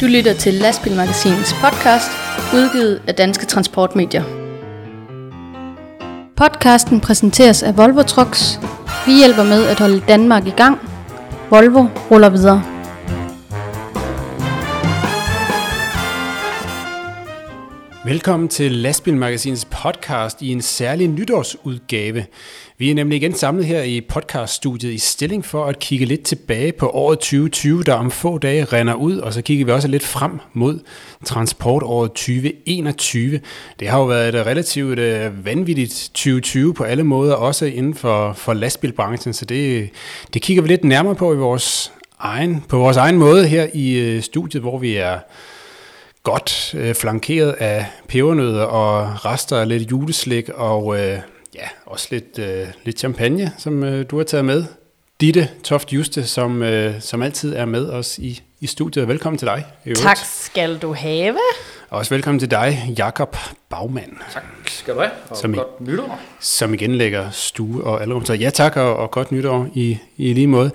Du lytter til Lastbilmagasinets podcast, udgivet af Danske Transportmedier. Podcasten præsenteres af Volvo Trucks. Vi hjælper med at holde Danmark i gang. Volvo ruller videre. Velkommen til Lastbilmagasinets podcast i en særlig nytårsudgave. Vi er nemlig igen samlet her i podcaststudiet i Stilling for at kigge lidt tilbage på året 2020, der om få dage render ud, og så kigger vi også lidt frem mod transportåret 2021. Det har jo været et relativt øh, vanvittigt 2020 på alle måder, også inden for, for lastbilbranchen, så det, det kigger vi lidt nærmere på i vores egen, på vores egen måde her i øh, studiet, hvor vi er godt øh, flankeret af pebernødder og rester af lidt juleslik og øh, ja, også lidt, øh, lidt champagne, som øh, du har taget med. Ditte Toft Juste, som, øh, som altid er med os i, i studiet. Velkommen til dig. Tak skal du have. Og også velkommen til dig, Jakob Bagmand. Tak skal du have, og som godt i, nytår. Som igen lægger stue og alle Så ja tak, og, og godt nytår i, i lige måde.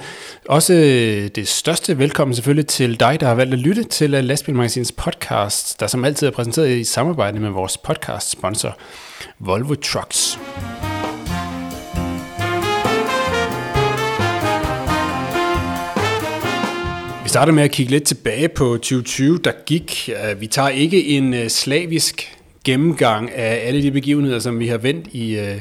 Også øh, det største velkommen selvfølgelig til dig, der har valgt at lytte til øh, Lastbilmagasinets podcast, der som altid er præsenteret i samarbejde med vores podcast-sponsor, Volvo Trucks. Vi starter med at kigge lidt tilbage på 2020, der gik. Vi tager ikke en øh, slavisk gennemgang af alle de begivenheder, som vi har vendt i, øh,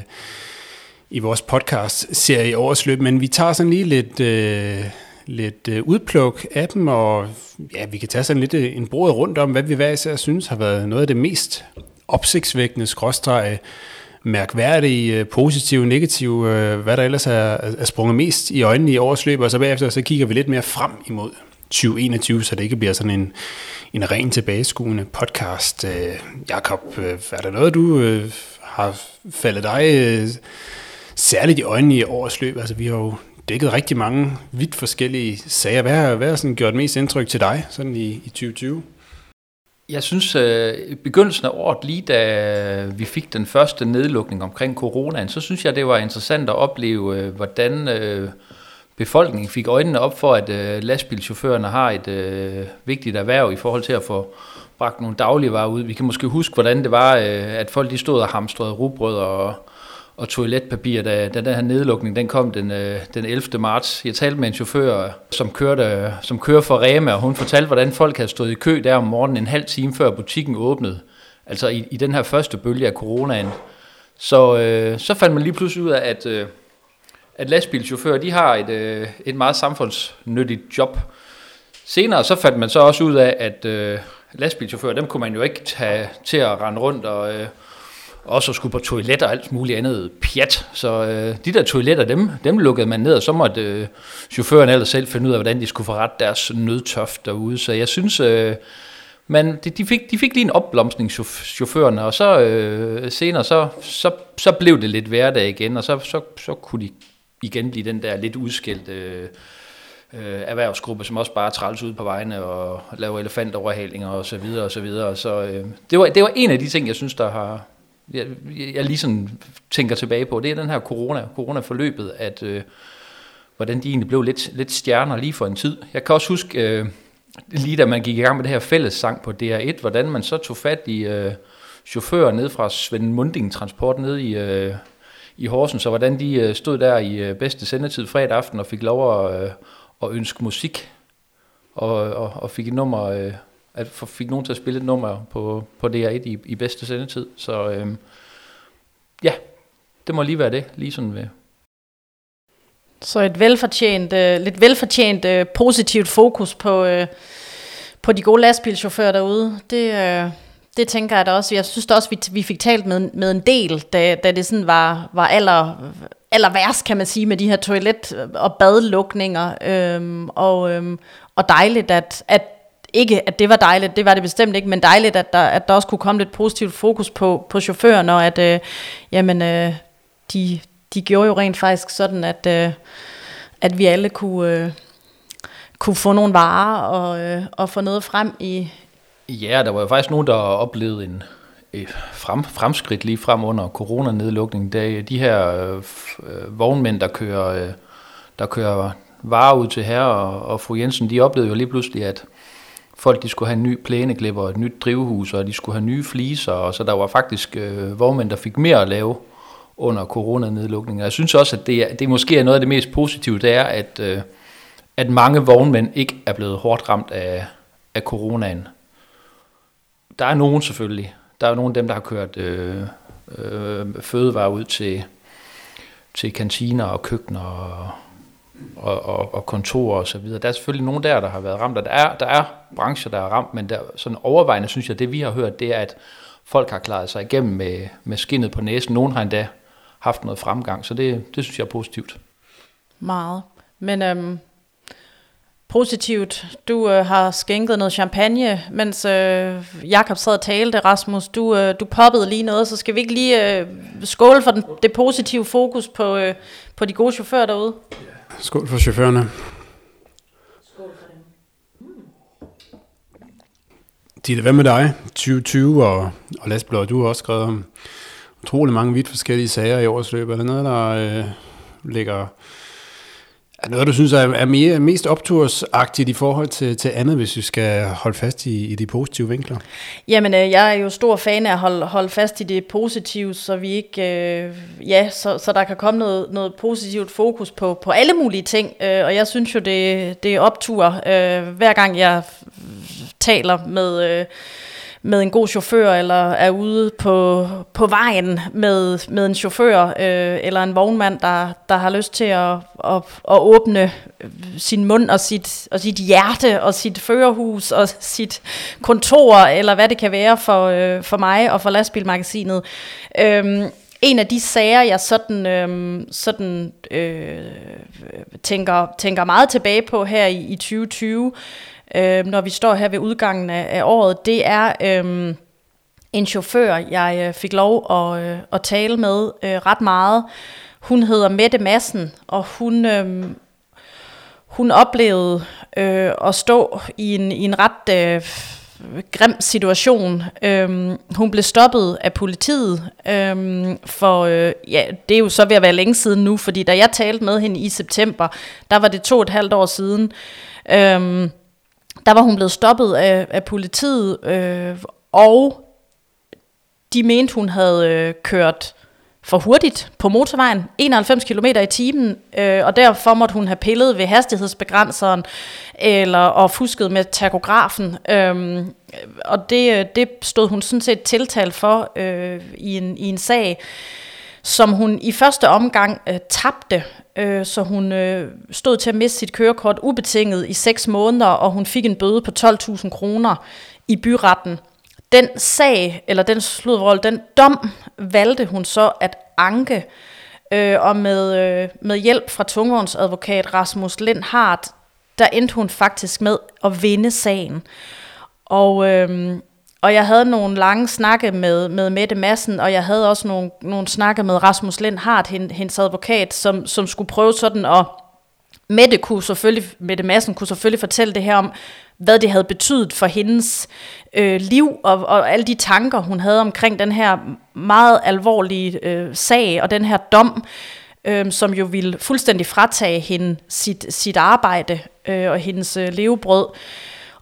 i vores podcast-serie årets løb, men vi tager sådan lige lidt, øh, lidt udpluk af dem, og ja, vi kan tage sådan lidt en brud rundt om, hvad vi hver især synes har været noget af det mest opsigtsvækkende skråstreg mærkværdige, positive, negative, hvad der ellers er, er sprunget mest i øjnene i årets løb, og så bagefter så kigger vi lidt mere frem imod 2021, så det ikke bliver sådan en, en ren tilbageskuende podcast. Øh, Jakob, øh, er der noget, du øh, har faldet dig øh, særligt i øjnene i årets løb? Altså, vi har jo dækket rigtig mange vidt forskellige sager. Hvad har, hvad har sådan gjort mest indtryk til dig sådan i, i 2020? Jeg synes, øh, i begyndelsen af året, lige da vi fik den første nedlukning omkring coronaen, så synes jeg, det var interessant at opleve, øh, hvordan øh, befolkningen fik øjnene op for, at øh, lastbilchaufførerne har et øh, vigtigt erhverv i forhold til at få bragt nogle dagligvarer ud. Vi kan måske huske, hvordan det var, øh, at folk de stod og hamstrede rugbrød og, og toiletpapir, da, da den her nedlukning den kom den, øh, den 11. marts. Jeg talte med en chauffør, som, kørte, som kører for Rema, og hun fortalte, hvordan folk havde stået i kø der om morgenen en halv time før butikken åbnede. Altså i, i den her første bølge af coronaen. Så, øh, så fandt man lige pludselig ud af, at... Øh, at lastbilchauffører, de har et, øh, et meget samfundsnyttigt job. Senere så fandt man så også ud af, at øh, lastbilchauffører, dem kunne man jo ikke tage til at rende rundt og øh, også skulle på toiletter og alt muligt andet pjat. Så øh, de der toiletter, dem, dem lukkede man ned, og så måtte øh, chaufføren ellers selv finde ud af, hvordan de skulle få ret deres nødtøft derude. Så jeg synes, øh, men de, de, fik, de fik lige en opblomstning, chaufførerne, og så øh, senere, så, så, så blev det lidt hverdag igen, og så, så, så kunne de igen blive den der lidt udskældte øh, øh, erhvervsgruppe, som også bare træls ud på vejene og laver elefantoverhalinger og så videre og så videre. Så øh, det, var, det var en af de ting, jeg synes, der har, jeg, jeg lige sådan tænker tilbage på, det er den her corona, corona-forløbet, at øh, hvordan de egentlig blev lidt, lidt stjerner lige for en tid. Jeg kan også huske, øh, lige da man gik i gang med det her fællessang på DR1, hvordan man så tog fat i øh, chauffører ned fra Svend Munding Transport ned i, øh, i Horsens, og hvordan de øh, stod der i øh, bedste sendetid fredag aften og fik lov at, øh, at ønske musik, og, og, og fik et nummer, at fik nogen til at spille et nummer på, på DR1 i, i bedste sendetid. Så øhm, ja, det må lige være det, lige sådan ved. Så et velfortjent, øh, lidt velfortjent øh, positivt fokus på, øh, på de gode lastbilchauffører derude. Det, øh, det tænker jeg da også. Jeg synes da også, vi, vi fik talt med, med en del, da, da det sådan var, var aller, aller værst, kan man sige, med de her toilet- og badlukninger. Øhm, og, øhm, og dejligt, at, at ikke, at det var dejligt, det var det bestemt ikke, men dejligt, at der, at der også kunne komme lidt positivt fokus på, på chaufføren, og at øh, jamen, øh, de, de gjorde jo rent faktisk sådan, at, øh, at vi alle kunne, øh, kunne få nogle varer og, øh, og få noget frem i, Ja, der var jo faktisk nogen, der oplevede en frem, fremskridt lige frem under coronanedlukningen. Det er de her øh, øh vognmænd, der kører, øh, der kører varer ud til her, og, og fru Jensen, de oplevede jo lige pludselig, at folk de skulle have en ny plæneklipper og et nyt drivhus, og de skulle have nye fliser, og så der var faktisk øh, vognmænd, der fik mere at lave under coronanedlukningen. Jeg synes også, at det, er, det måske er noget af det mest positive, det er, at, øh, at mange vognmænd ikke er blevet hårdt ramt af, af coronaen. Der er nogen selvfølgelig. Der er nogen af dem, der har kørt øh, øh, fødevarer ud til, til kantiner og køkkener og, og, og, og kontorer og så videre. Der er selvfølgelig nogen der, der har været ramt, og der er, der er brancher, der er ramt, men der, sådan overvejende synes jeg, det vi har hørt, det er, at folk har klaret sig igennem med, med skinnet på næsen. Nogen har endda haft noget fremgang, så det, det synes jeg er positivt. Meget. Men øhm, positivt, du øh, har skænket noget champagne, mens øh, Jakob sad og talte, Rasmus, du, øh, du poppede lige noget, så skal vi ikke lige øh, skåle for den, det positive fokus på, øh, på de gode chauffører derude? Skål for chaufførerne. Ditte, hvad med dig? 2020 og, og lastbiler, du har også skrevet om utrolig mange vidt forskellige sager i årets løb. Er der noget, der øh, ligger... Er noget, du synes er, er mere, mest optursagtigt i forhold til, til andet, hvis vi skal holde fast i, i de positive vinkler? Jamen, øh, jeg er jo stor fan af at holde, holde fast i det positive, så vi ikke, øh, ja, så, så der kan komme noget, noget positivt fokus på, på alle mulige ting. Øh, og jeg synes jo, det, det er optur, øh, hver gang jeg taler med... Øh, med en god chauffør, eller er ude på, på vejen med, med en chauffør, øh, eller en vognmand, der, der har lyst til at, at, at åbne sin mund og sit, og sit hjerte, og sit førerhus, og sit kontor, eller hvad det kan være for, øh, for mig og for lastbilmagasinet. Øh, en af de sager, jeg sådan, øh, sådan øh, tænker, tænker meget tilbage på her i, i 2020, øh, når vi står her ved udgangen af, af året, det er øh, en chauffør, jeg øh, fik lov at, øh, at tale med øh, ret meget. Hun hedder Mette Massen, og hun, øh, hun oplevede øh, at stå i en, i en ret... Øh, grim situation. Øhm, hun blev stoppet af politiet, øhm, for øh, ja, det er jo så ved at være længe siden nu, fordi da jeg talte med hende i september, der var det to og et halvt år siden. Øhm, der var hun blevet stoppet af, af politiet, øh, og de mente, hun havde øh, kørt for hurtigt på motorvejen, 91 km i timen, øh, og derfor måtte hun have pillet ved hastighedsbegrænseren, eller og fusket med takografen. Øh, og det, øh, det stod hun sådan set tiltalt for øh, i, en, i en sag, som hun i første omgang øh, tabte øh, så hun øh, stod til at miste sit kørekort ubetinget i 6 måneder, og hun fik en bøde på 12.000 kroner i byretten. Den sag, eller den sludrolle, den dom, valgte hun så at anke, øh, og med, øh, med hjælp fra tungvognsadvokat Rasmus Lindhardt, der endte hun faktisk med at vinde sagen. Og øh, og jeg havde nogle lange snakke med, med Mette Madsen, og jeg havde også nogle, nogle snakke med Rasmus Lindhardt, hendes advokat, som, som skulle prøve sådan at... Mette, kunne selvfølgelig, Mette Madsen kunne selvfølgelig fortælle det her om, hvad det havde betydet for hendes øh, liv, og, og alle de tanker, hun havde omkring den her meget alvorlige øh, sag, og den her dom, øh, som jo ville fuldstændig fratage hende sit, sit arbejde øh, og hendes øh, levebrød.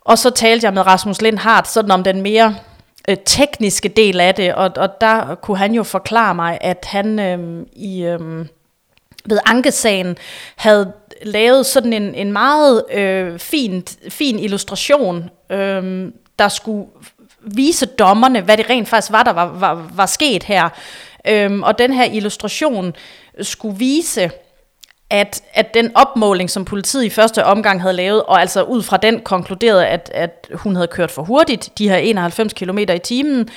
Og så talte jeg med Rasmus Lindhardt sådan om den mere øh, tekniske del af det, og, og der kunne han jo forklare mig, at han øh, i øh, ved ankesagen havde lavet sådan en, en meget øh, fin, fin illustration, øh, der skulle vise dommerne, hvad det rent faktisk var, der var, var, var sket her. Øh, og den her illustration skulle vise, at, at den opmåling, som politiet i første omgang havde lavet, og altså ud fra den konkluderede, at, at hun havde kørt for hurtigt, de her 91 km i timen,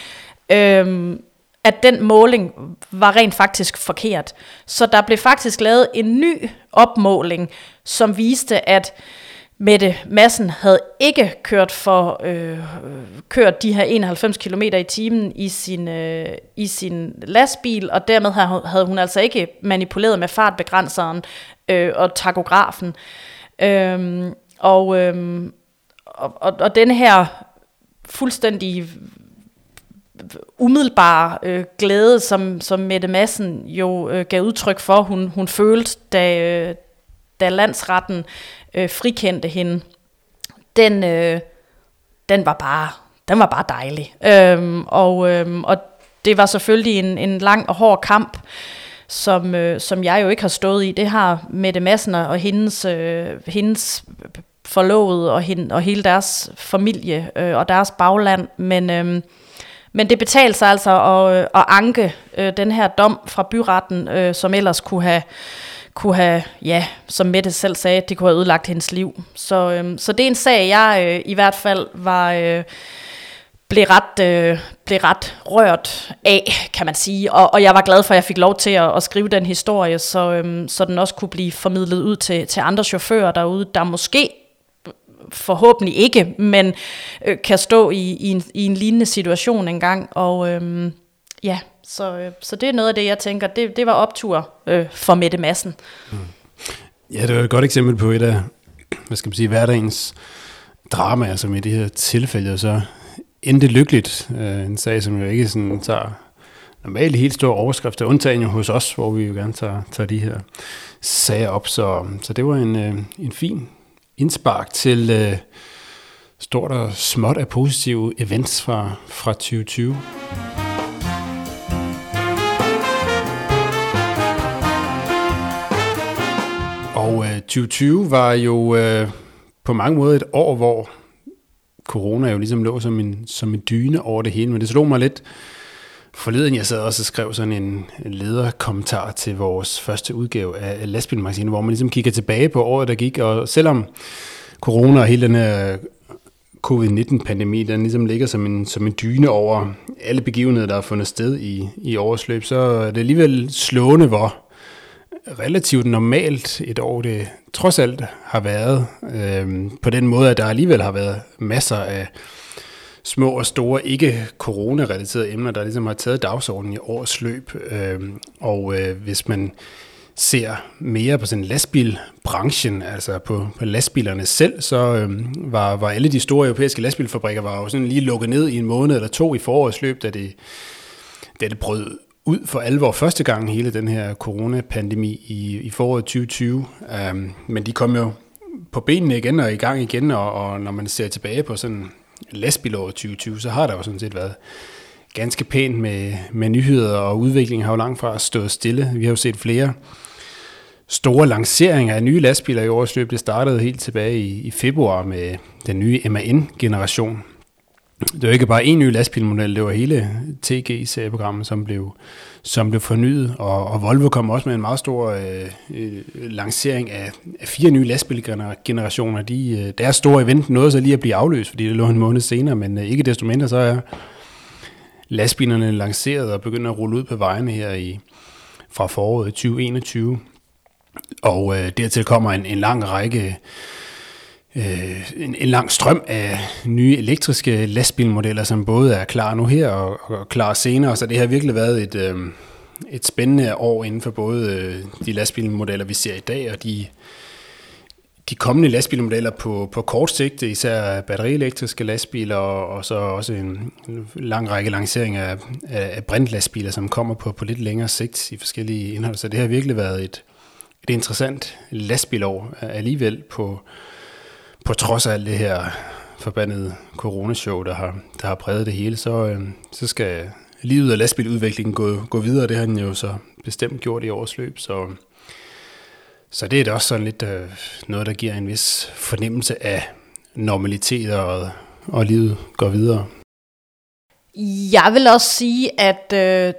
øhm, at den måling var rent faktisk forkert. Så der blev faktisk lavet en ny opmåling, som viste, at Mette Massen havde ikke kørt for øh, kørt de her 91 km i timen i sin øh, i sin lastbil og dermed havde hun altså ikke manipuleret med fartbegrænseren øh, og takografen. Øhm, og, øh, og, og, og den her fuldstændig umiddelbare øh, glæde, som, som Mette Massen jo øh, gav udtryk for, hun, hun følte, da, øh, da landsretten øh, frikendte hende, den, øh, den var bare, den var bare dejlig. Øhm, og, øhm, og det var selvfølgelig en, en lang og hård kamp, som, øh, som jeg jo ikke har stået i. Det har Mette Madsen og hendes, øh, hendes forlovede og, hende, og hele deres familie øh, og deres bagland. Men, øh, men det betalte sig altså at, øh, at anke øh, den her dom fra byretten, øh, som ellers kunne have, kunne have, ja, som Mette selv sagde, det kunne have ødelagt hendes liv. Så, øh, så det er en sag, jeg øh, i hvert fald var... Øh, blev ret, øh, blev ret rørt af, kan man sige. Og, og jeg var glad for, at jeg fik lov til at, at skrive den historie, så, øhm, så den også kunne blive formidlet ud til, til andre chauffører derude, der måske forhåbentlig ikke, men øh, kan stå i, i, en, i en lignende situation engang. Og øhm, ja, så, øh, så det er noget af det, jeg tænker, det, det var optur øh, for Mette Massen. Mm. Ja, det var et godt eksempel på et af, hvad skal man sige, hverdagens drama, som i det her tilfælde, så endte lykkeligt. Øh, en sag, som jo ikke sådan tager normalt helt store overskrifter, undtagen jo hos os, hvor vi jo gerne tager, tager de her sager op. Så, så det var en, øh, en fin indspark til øh, stort og småt af positive events fra, fra 2020. Og øh, 2020 var jo øh, på mange måder et år, hvor corona jo ligesom lå som en, som en dyne over det hele, men det slog mig lidt forleden, jeg sad også og skrev sådan en, lederkommentar til vores første udgave af Lastbilmagasinet, hvor man ligesom kigger tilbage på året, der gik, og selvom corona og hele den her covid-19-pandemi, den ligesom ligger som en, som en dyne over alle begivenheder, der har fundet sted i, i årets løb, så er det alligevel slående, hvor relativt normalt et år det trods alt har været. Øh, på den måde, at der alligevel har været masser af små og store, ikke corona-relaterede emner, der ligesom har taget dagsordenen i årets løb. Øh, og øh, hvis man ser mere på sådan lastbilbranchen, altså på, på lastbilerne selv, så øh, var, var alle de store europæiske lastbilfabrikker var jo sådan lige lukket ned i en måned eller to i forårets løb, da det, da det brød ud for alvor første gang hele den her coronapandemi i, i foråret 2020. Um, øhm, men de kom jo på benene igen og i gang igen, og, og når man ser tilbage på sådan lastbilåret 2020, så har der jo sådan set været ganske pænt med, med nyheder, og udviklingen har jo langt fra stået stille. Vi har jo set flere store lanceringer af nye lastbiler i årets løb. Det startede helt tilbage i, i februar med den nye MAN-generation, det var ikke bare en ny lastbilmodel, det var hele TG-serieprogrammet, som blev, som blev fornyet, og, og Volvo kom også med en meget stor øh, øh, lancering af, af fire nye lastbilgenerationer. De, øh, deres store event nåede så lige at blive afløst, fordi det lå en måned senere, men øh, ikke desto mindre så er lastbilerne lanceret og begynder at rulle ud på vejene her i fra foråret 2021. Og øh, dertil kommer en, en lang række øh, Øh, en, en lang strøm af nye elektriske lastbilmodeller, som både er klar nu her og, og klar senere. Så det har virkelig været et, øh, et spændende år inden for både øh, de lastbilmodeller, vi ser i dag, og de, de kommende lastbilmodeller på, på kort sigt, især batterielektriske lastbiler, og, og så også en, en lang række lanceringer af, af, af brintlastbiler, som kommer på, på lidt længere sigt i forskellige indhold. Så det har virkelig været et, et interessant lastbilår alligevel på, på trods af alt det her forbandede coronashow, der har, der har præget det hele, så, øh, så skal livet og lastbiludviklingen gå, gå videre. Det har den jo så bestemt gjort i årets løb, så, så det er da også sådan lidt øh, noget, der giver en vis fornemmelse af normalitet og, og livet går videre. Jeg vil også sige, at øh,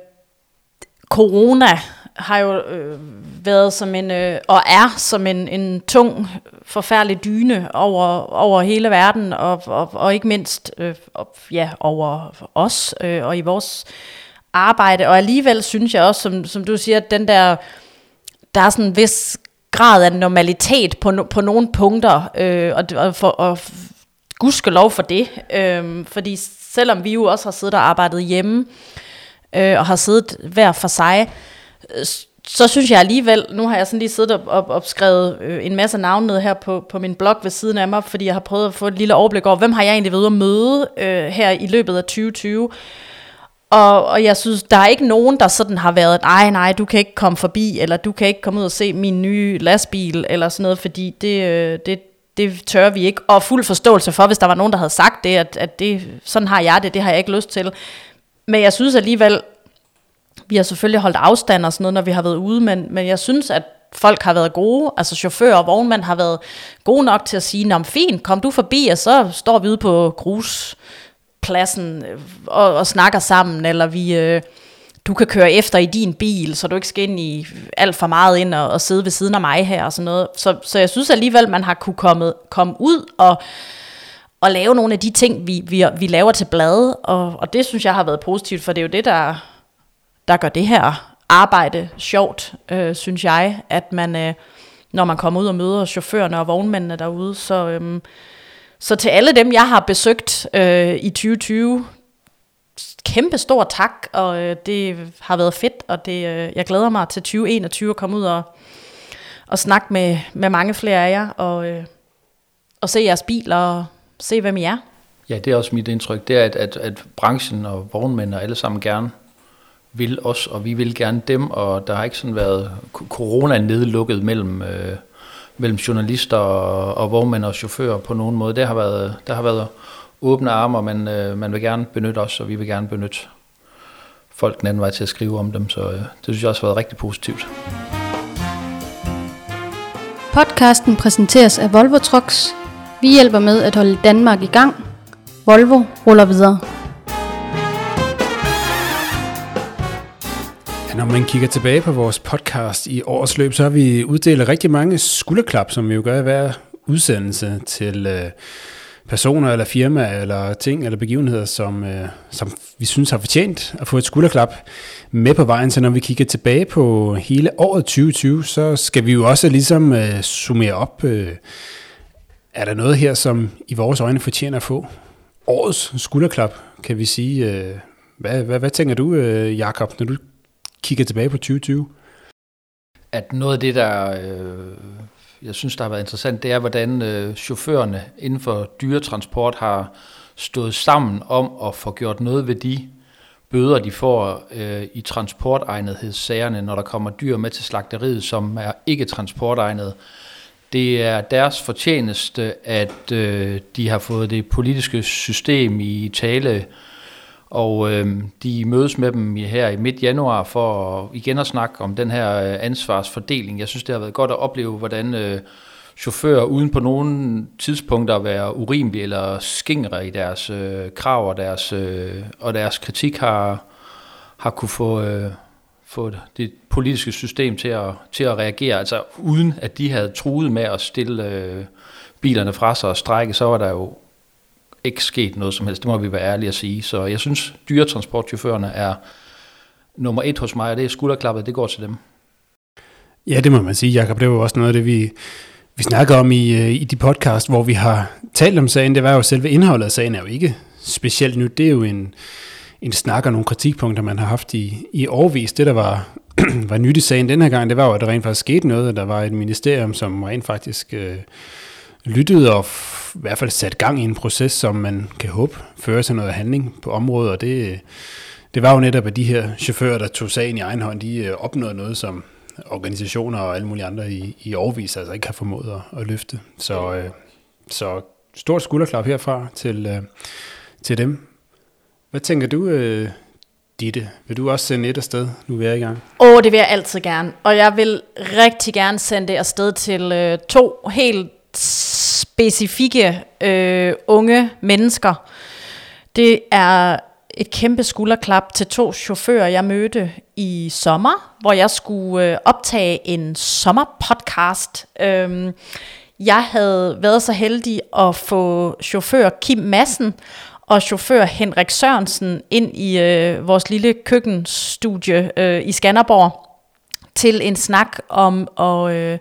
corona har jo øh, været som en, øh, og er som en, en tung, forfærdelig dyne over, over hele verden, og, og, og ikke mindst øh, og, ja, over os øh, og i vores arbejde. Og alligevel synes jeg også, som, som du siger, at den der, der er sådan en vis grad af normalitet på, på nogle punkter, øh, og, og, for, og gudskelov for det, øh, fordi selvom vi jo også har siddet og arbejdet hjemme, øh, og har siddet hver for sig, øh, så synes jeg alligevel, nu har jeg sådan lige siddet og op, opskrevet øh, en masse navne ned her på, på min blog ved siden af mig, fordi jeg har prøvet at få et lille overblik over, hvem har jeg egentlig været ude at møde øh, her i løbet af 2020. Og, og jeg synes, der er ikke nogen, der sådan har været, nej, nej, du kan ikke komme forbi, eller du kan ikke komme ud og se min nye lastbil, eller sådan noget, fordi det, øh, det, det tør vi ikke. Og fuld forståelse for, hvis der var nogen, der havde sagt det, at, at det, sådan har jeg det, det har jeg ikke lyst til. Men jeg synes alligevel, vi har selvfølgelig holdt afstand og sådan noget, når vi har været ude, men, men jeg synes, at folk har været gode, altså chauffører og vognmænd har været gode nok til at sige, Nå, fint, kom du forbi, og så står vi ude på gruspladsen øh, og, og snakker sammen, eller vi, øh, du kan køre efter i din bil, så du ikke skal ind i alt for meget ind og, og sidde ved siden af mig her og sådan noget. Så, så jeg synes alligevel, man har kunne komme, komme ud og, og lave nogle af de ting, vi, vi, vi laver til blade, og, og det synes jeg har været positivt, for det er jo det, der, der gør det her arbejde sjovt, øh, synes jeg, at man, øh, når man kommer ud og møder chaufførerne og vognmændene derude, så, øh, så til alle dem, jeg har besøgt øh, i 2020, kæmpe stor tak, og øh, det har været fedt, og det, øh, jeg glæder mig til 2021 at komme ud og, og snakke med, med mange flere af jer, og, øh, og se jeres biler, og se hvem I er. Ja, det er også mit indtryk, det er, at, at, at branchen og vognmænd og alle sammen gerne vil os, og vi vil gerne dem, og der har ikke sådan været corona nedlukket mellem, øh, mellem journalister og, og vognmænd og chauffører på nogen måde. Det har været, der har været åbne arme, man øh, man vil gerne benytte os, og vi vil gerne benytte folk den anden vej til at skrive om dem, så øh, det synes jeg også har været rigtig positivt. Podcasten præsenteres af Volvo Trucks. Vi hjælper med at holde Danmark i gang. Volvo ruller videre. Ja, når man kigger tilbage på vores podcast i årets løb, så har vi uddelt rigtig mange skulderklap, som vi jo gør i hver udsendelse til øh, personer eller firmaer eller ting eller begivenheder, som, øh, som vi synes har fortjent at få et skulderklap med på vejen. Så når vi kigger tilbage på hele året 2020, så skal vi jo også ligesom øh, summere op. Øh, er der noget her, som i vores øjne fortjener at få årets skulderklap, kan vi sige? Øh, hvad, hvad, hvad tænker du, øh, Jakob, når du kigger tilbage på 2020? At noget af det, der øh, jeg synes, der har været interessant, det er, hvordan øh, chaufførerne inden for dyretransport har stået sammen om at få gjort noget ved de bøder, de får øh, i transportegnethedssagerne, når der kommer dyr med til slagteriet, som er ikke transportegnet. Det er deres fortjeneste, at øh, de har fået det politiske system i tale og øh, de mødes med dem her i midt januar for igen at snakke om den her øh, ansvarsfordeling. Jeg synes, det har været godt at opleve, hvordan øh, chauffører uden på nogen tidspunkter at være urimelige eller skingre i deres øh, krav og deres, øh, og deres kritik har, har kunne få, øh, få det politiske system til at, til at reagere. Altså uden at de havde truet med at stille øh, bilerne fra sig og strække, så var der jo ikke sket noget som helst. Det må vi være ærlige at sige. Så jeg synes, dyretransportchaufførerne er nummer et hos mig, og det er skulderklappet, det går til dem. Ja, det må man sige, Jakob. Det var også noget af det, vi, vi snakker om i, øh, i de podcast, hvor vi har talt om sagen. Det var jo selve indholdet af sagen er jo ikke specielt nyt. Det er jo en, en snak og nogle kritikpunkter, man har haft i, i årvis. Det, der var, var nyt i sagen den her gang, det var jo, at der rent faktisk skete noget. Der var et ministerium, som rent faktisk øh, lyttede og i hvert fald sat gang i en proces, som man kan håbe fører til noget handling på området, og det, det var jo netop, at de her chauffører, der tog sagen i egen hånd, de øh, opnåede noget, som organisationer og alle mulige andre i, i overvis altså ikke har formået at, at løfte. Så, øh, så stort skulderklap herfra til, øh, til dem. Hvad tænker du, øh, Ditte? Vil du også sende et afsted, nu vi er i gang? Åh, oh, det vil jeg altid gerne. Og jeg vil rigtig gerne sende det afsted til øh, to helt specifikke øh, unge mennesker. Det er et kæmpe skulderklap til to chauffører, jeg mødte i sommer, hvor jeg skulle øh, optage en sommerpodcast. Øhm, jeg havde været så heldig at få chauffør Kim Massen og chauffør Henrik Sørensen ind i øh, vores lille køkkenstudie øh, i Skanderborg til en snak om, og, øh,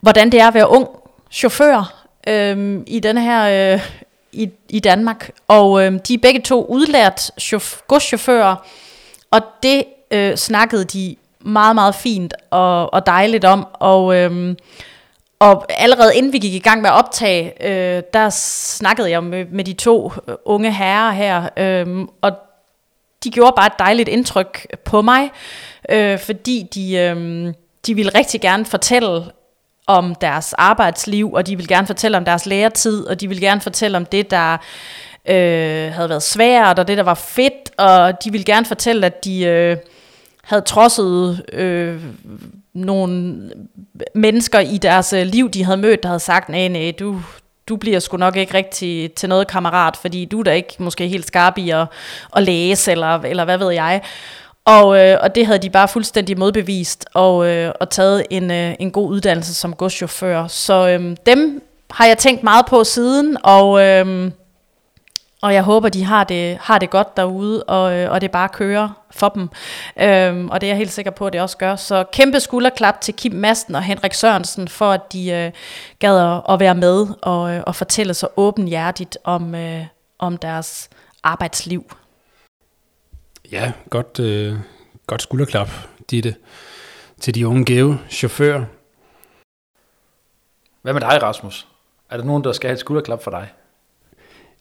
hvordan det er at være ung chauffør øh, i den her øh, i, i Danmark, og øh, de er begge to udlært chauff- godschauffører, og det øh, snakkede de meget, meget fint og, og dejligt om, og, øh, og allerede inden vi gik i gang med at optage, øh, der snakkede jeg med, med de to øh, unge herrer her, øh, og de gjorde bare et dejligt indtryk på mig, øh, fordi de, øh, de ville rigtig gerne fortælle om deres arbejdsliv, og de vil gerne fortælle om deres læretid, og de vil gerne fortælle om det, der øh, havde været svært, og det, der var fedt, og de vil gerne fortælle, at de øh, havde trodset øh, nogle mennesker i deres øh, liv, de havde mødt, der havde sagt, nej, nej, du, du bliver sgu nok ikke rigtig til noget kammerat, fordi du er da ikke måske helt skarp i at, at læse, eller, eller hvad ved jeg. Og, øh, og det havde de bare fuldstændig modbevist, og, øh, og taget en, øh, en god uddannelse som godschauffør. Så øh, dem har jeg tænkt meget på siden, og... Øh, og jeg håber, de har det, har det godt derude, og, øh, og det bare kører for dem. Øh, og det er jeg helt sikker på, at det også gør. Så kæmpe skulderklap til Kim Masten og Henrik Sørensen, for at de øh, gad at være med og, øh, og fortælle så åbenhjertigt om, øh, om deres arbejdsliv. Ja, godt, øh, godt skulderklap, Ditte, til de unge gave chauffører. Hvad med dig, Rasmus? Er der nogen, der skal have et skulderklap for dig?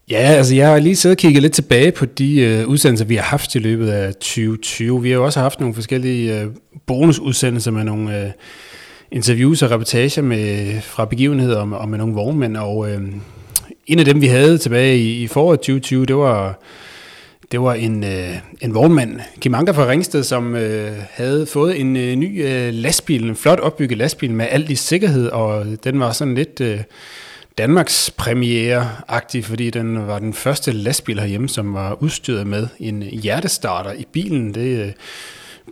Ja, altså jeg har lige siddet og kigget lidt tilbage på de øh, udsendelser, vi har haft i løbet af 2020. Vi har jo også haft nogle forskellige øh, bonusudsendelser med nogle øh, interviews og reportager med, fra begivenheder og, og med nogle vognmænd. Og øh, en af dem, vi havde tilbage i, i foråret 2020, det var, det var en, øh, en vognmand, Kim Anker fra Ringsted, som øh, havde fået en øh, ny øh, lastbil, en flot opbygget lastbil med alt i sikkerhed, og den var sådan lidt... Øh, Danmarks premiere-agtig, fordi den var den første lastbil herhjemme, som var udstyret med en hjertestarter i bilen. Det øh,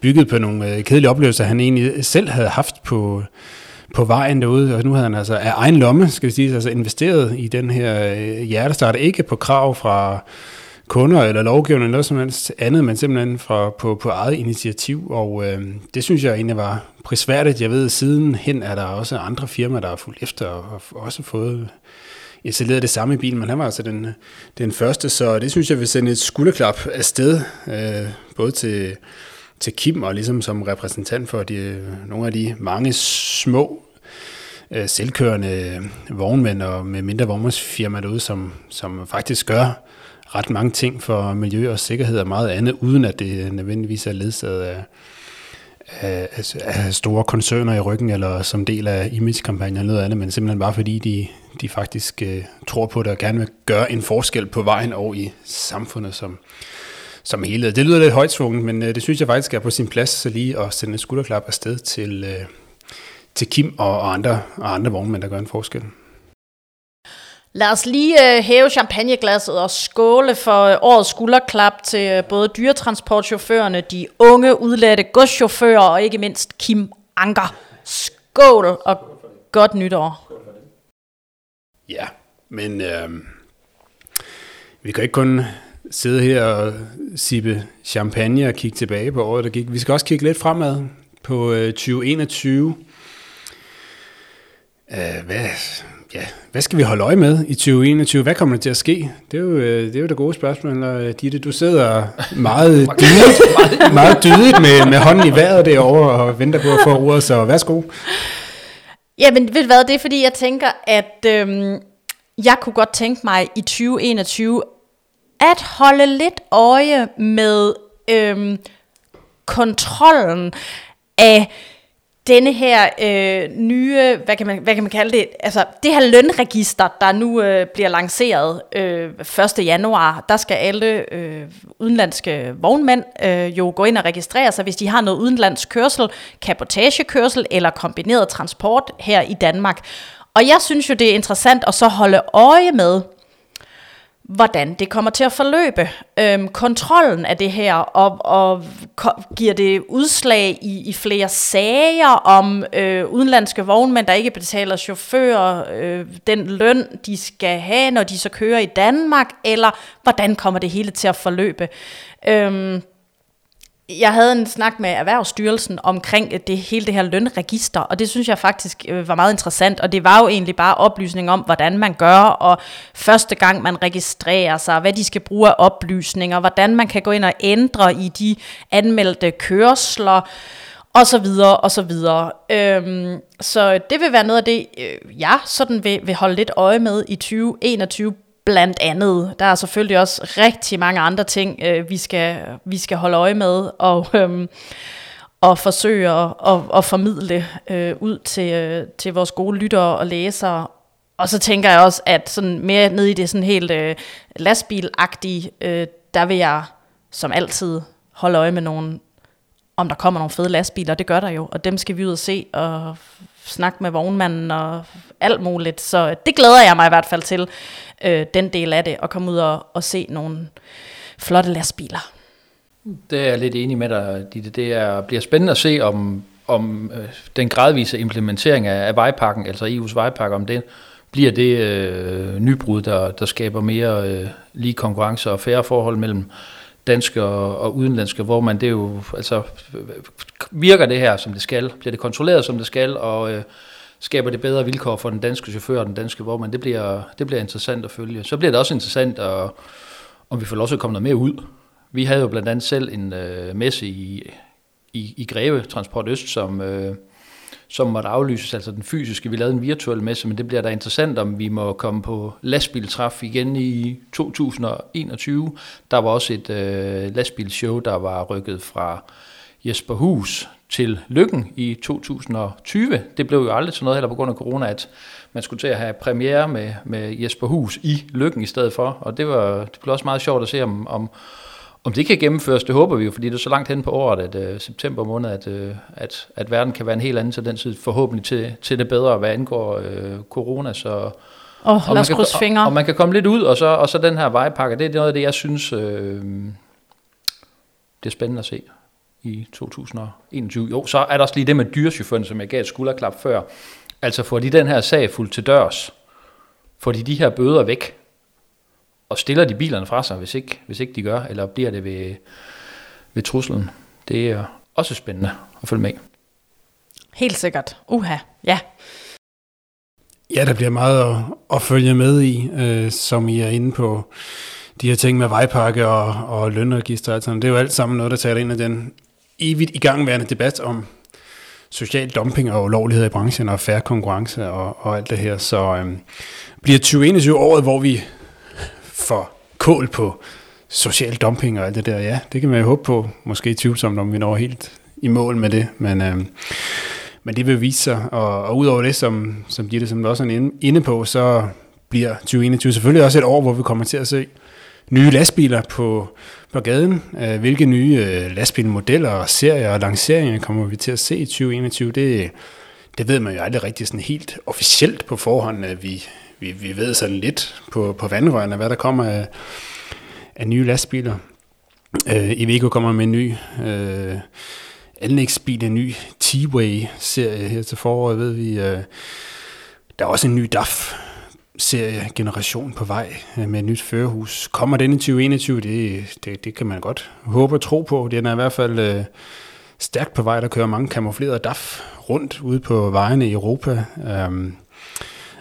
byggede på nogle øh, kedelige oplevelser, han egentlig selv havde haft på, på vejen derude, og nu havde han altså af egen lomme, skal vi sige, altså investeret i den her øh, hjertestarter, ikke på krav fra kunder eller lovgivende eller noget som helst andet, men simpelthen fra, på, på eget initiativ, og øh, det synes jeg egentlig var prisværdigt. Jeg ved, siden hen er der også andre firmaer, der har fulgt efter og og også fået installeret det samme i bilen, men han var altså den, den første, så det synes jeg vil sende et skulderklap afsted, øh, både til, til Kim og ligesom som repræsentant for de, nogle af de mange små øh, selvkørende vognmænd og med mindre vognmandsfirmaer derude, som, som faktisk gør ret mange ting for miljø og sikkerhed og meget andet, uden at det nødvendigvis er ledsaget af, af, af store koncerner i ryggen, eller som del af imagekampagner eller noget andet, men simpelthen bare fordi de, de faktisk uh, tror på det og gerne vil gøre en forskel på vejen og i samfundet som, som hele. Det lyder lidt højtsvunget, men uh, det synes jeg faktisk er på sin plads så lige at sende en skulderklap afsted til, uh, til Kim og, og, andre, og andre vognmænd, der gør en forskel. Lad os lige øh, hæve champagneglasset og skåle for øh, årets skulderklap til øh, både dyretransportchaufførerne, de unge udladte godschauffører og ikke mindst Kim Anker. Skål og godt nytår. Ja, men øh, vi kan ikke kun sidde her og sippe champagne og kigge tilbage på året, der gik. Vi skal også kigge lidt fremad på øh, 2021. Øh, hvad, ja, hvad skal vi holde øje med i 2021? Hvad kommer der til at ske? Det er jo øh, det, er jo det gode spørgsmål. Og Ditte, du sidder meget dydigt, meget dydigt med, med hånden i vejret derovre og venter på at få ordet, så værsgo. Jamen, ved du hvad, det er fordi, jeg tænker, at øhm, jeg kunne godt tænke mig i 2021 at holde lidt øje med øhm, kontrollen af denne her øh, nye, hvad kan, man, hvad kan man kalde det, altså det her lønregister, der nu øh, bliver lanceret øh, 1. januar, der skal alle øh, udenlandske vognmænd øh, jo gå ind og registrere sig, hvis de har noget udenlandsk kørsel, kapotagekørsel eller kombineret transport her i Danmark. Og jeg synes jo, det er interessant at så holde øje med, hvordan det kommer til at forløbe. Øhm, kontrollen af det her, og, og giver det udslag i, i flere sager om øh, udenlandske vognmænd, der ikke betaler chauffører øh, den løn, de skal have, når de så kører i Danmark, eller hvordan kommer det hele til at forløbe. Øhm, jeg havde en snak med Erhvervsstyrelsen omkring øh, det hele det her lønregister, og det synes jeg faktisk øh, var meget interessant, og det var jo egentlig bare oplysning om, hvordan man gør, og første gang man registrerer sig, hvad de skal bruge af oplysninger, hvordan man kan gå ind og ændre i de anmeldte kørsler, og så videre, og så videre. Øhm, så det vil være noget af det, øh, jeg sådan vil, vil holde lidt øje med i 2021, blandt andet. Der er selvfølgelig også rigtig mange andre ting, øh, vi, skal, vi skal holde øje med. Og, øh, og forsøge at, at, at formidle øh, ud til, øh, til vores gode lyttere og læsere. Og så tænker jeg også, at sådan mere ned i det sådan helt øh, lastbilagtige, øh, der vil jeg som altid holde øje med nogle, om der kommer nogle fede lastbiler, det gør der jo, og dem skal vi ud og se og snakke med vognmanden og alt muligt. Så det glæder jeg mig i hvert fald til, øh, den del af det, at komme ud og, og se nogle flotte lastbiler. Det er jeg lidt enig med dig, Ditte. Det er, bliver spændende at se, om, om øh, den gradvise implementering af, af vejpakken, altså EU's vejpakke, om det bliver det øh, nybrud, der, der skaber mere øh, lige konkurrence og færre forhold mellem danske og, og udenlandske, hvor man det jo, altså øh, virker det her, som det skal, bliver det kontrolleret, som det skal, og øh, skaber det bedre vilkår for den danske chauffør og den danske vognmand, det bliver, det bliver interessant at følge. Så bliver det også interessant, at, om vi får lov til at komme noget mere ud. Vi havde jo blandt andet selv en øh, messe i, i, i Greve Transport Øst, som, øh, som måtte aflyses, altså den fysiske. Vi lavede en virtuel messe, men det bliver da interessant, om vi må komme på lastbiltræf igen i 2021. Der var også et øh, lastbilshow, der var rykket fra Jesper Hus til Lykken i 2020. Det blev jo aldrig til noget, heller på grund af corona, at man skulle til at have premiere med, med Jesper Hus i Lykken i stedet for. Og det, var, det blev også meget sjovt at se, om, om, om det kan gennemføres, det håber vi jo, fordi det er så langt hen på året, at uh, september måned, at, uh, at, at verden kan være en helt anden til den tid, forhåbentlig til, til det bedre, hvad angår uh, corona. Så, oh, og, os krydse fingre. Og, og man kan komme lidt ud, og så, og så den her vejpakke, det er noget af det, jeg synes, uh, det er spændende at se i 2021. Jo, så er der også lige det med dyrechaufføren, som jeg gav et skulderklap før. Altså får de den her sag fuldt til dørs, får de de her bøder væk, og stiller de bilerne fra sig, hvis ikke, hvis ikke de gør, eller bliver det ved, ved truslen. Det er også spændende at følge med. Helt sikkert. Uha, ja. Ja, der bliver meget at, at følge med i, øh, som I er inde på. De her ting med vejpakke og, og lønregister, altså, det er jo alt sammen noget, der tager ind i den evigt igangværende debat om social dumping og ulovlighed i branchen og færre konkurrence og, og alt det her. Så øhm, bliver 2021 året, hvor vi får kål på social dumping og alt det der. Ja, det kan man jo håbe på. Måske tvivlsomt, om vi når helt i mål med det. Men, øhm, men det vil vise sig. Og, og udover det, som, som Gitte som også er inde på, så bliver 2021 selvfølgelig også et år, hvor vi kommer til at se nye lastbiler på, på gaden. Øh, hvilke nye øh, lastbilmodeller og serier og lanceringer kommer vi til at se i 2021? Det, det ved man jo aldrig rigtig sådan helt officielt på forhånd. At vi, vi, vi ved sådan lidt på, på vandrørene, hvad der kommer af, af nye lastbiler. Øh, Iveco kommer med en ny øh, anlægsbil, en ny T-Way-serie her til foråret, ved vi. Øh, der er også en ny DAF serie generation på vej øh, med et nyt førerhus. Kommer den i 2021? Det, det, det kan man godt håbe og tro på. Den er i hvert fald øh, stærkt på vej. Der kører mange kamuflerede DAF rundt ude på vejene i Europa. Øhm,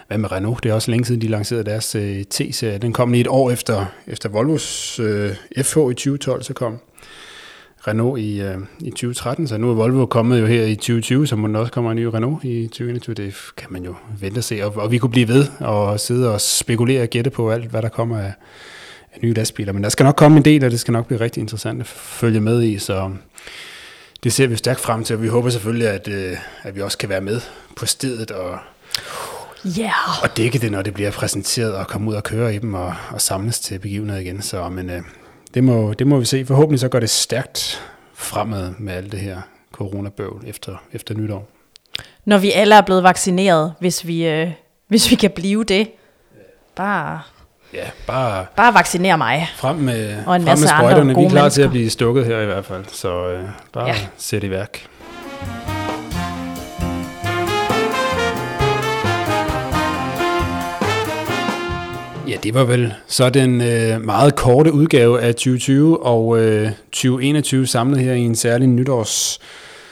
hvad med Renault? Det er også længe siden, de lancerede deres øh, T-serie. Den kom lige et år efter, efter Volvos øh, FH i 2012, så kom Renault i, øh, i 2013, så nu er Volvo kommet jo her i 2020, så må der også kommer en ny Renault i 2021. Det kan man jo vente og se, og, og vi kunne blive ved og sidde og spekulere og gætte på alt, hvad der kommer af, af nye lastbiler. Men der skal nok komme en del, og det skal nok blive rigtig interessant at følge med i, så det ser vi stærkt frem til, og vi håber selvfølgelig, at, øh, at vi også kan være med på stedet og Yeah. Og dække det, når det bliver præsenteret, og komme ud og køre i dem, og, og samles til begivenheder igen. Så, men øh, det, må, det må vi se. Forhåbentlig så går det stærkt fremad med alt det her coronabøvl efter, efter nytår. Når vi alle er blevet vaccineret, hvis vi, øh, hvis vi kan blive det. Bare, ja, bare, bare vaccinere mig. Frem med, og en frem med sprøjterne. Vi er klar mennesker. til at blive stukket her i hvert fald. Så øh, bare ja. sæt i værk. Ja, det var vel så den øh, meget korte udgave af 2020 og øh, 2021 samlet her i en særlig nytårs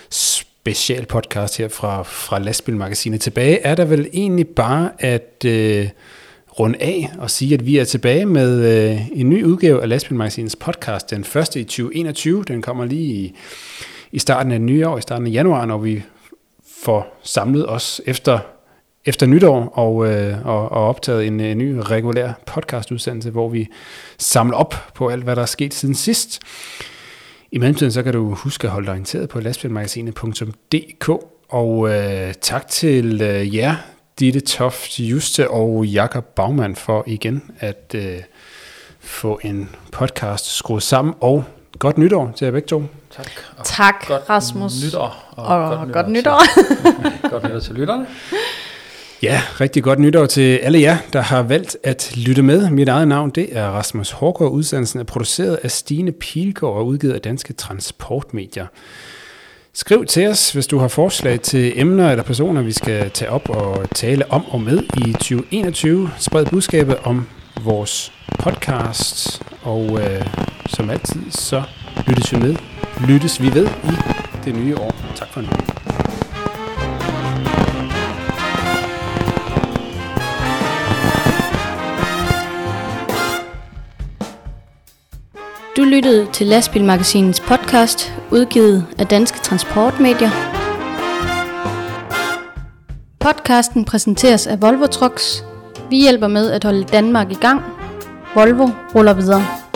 special podcast her fra, fra Lastbilmagasinet. Tilbage er der vel egentlig bare at øh, runde af og sige, at vi er tilbage med øh, en ny udgave af Lastbilmagasinets podcast, den første i 2021. Den kommer lige i, i starten af nye år, i starten af januar, når vi får samlet os efter efter nytår og, øh, og, og optaget en, en ny regulær podcastudsendelse, hvor vi samler op på alt, hvad der er sket siden sidst. I mellemtiden så kan du huske at holde dig orienteret på lastbilmagasinet.dk og øh, tak til øh, jer, Ditte Toft Juste og Jakob Bagman for igen at øh, få en podcast skruet sammen. Og godt nytår til jer begge to. Tak. Og Tak, godt Rasmus. Nytår. Og godt nytår. Til, godt nytår til lytterne. Ja, rigtig godt nytår til alle jer, der har valgt at lytte med. Mit eget navn, det er Rasmus Hårgaard. Udsendelsen er produceret af Stine Pilgaard og udgivet af Danske Transportmedier. Skriv til os, hvis du har forslag til emner eller personer, vi skal tage op og tale om og med i 2021. Spred budskabet om vores podcast, og øh, som altid, så lyttes vi med. Lyttes vi ved i det nye år. Tak for nu. Lyttede til Lastbilmagasinets podcast, udgivet af Danske Transportmedier. Podcasten præsenteres af Volvo Trucks. Vi hjælper med at holde Danmark i gang. Volvo ruller videre.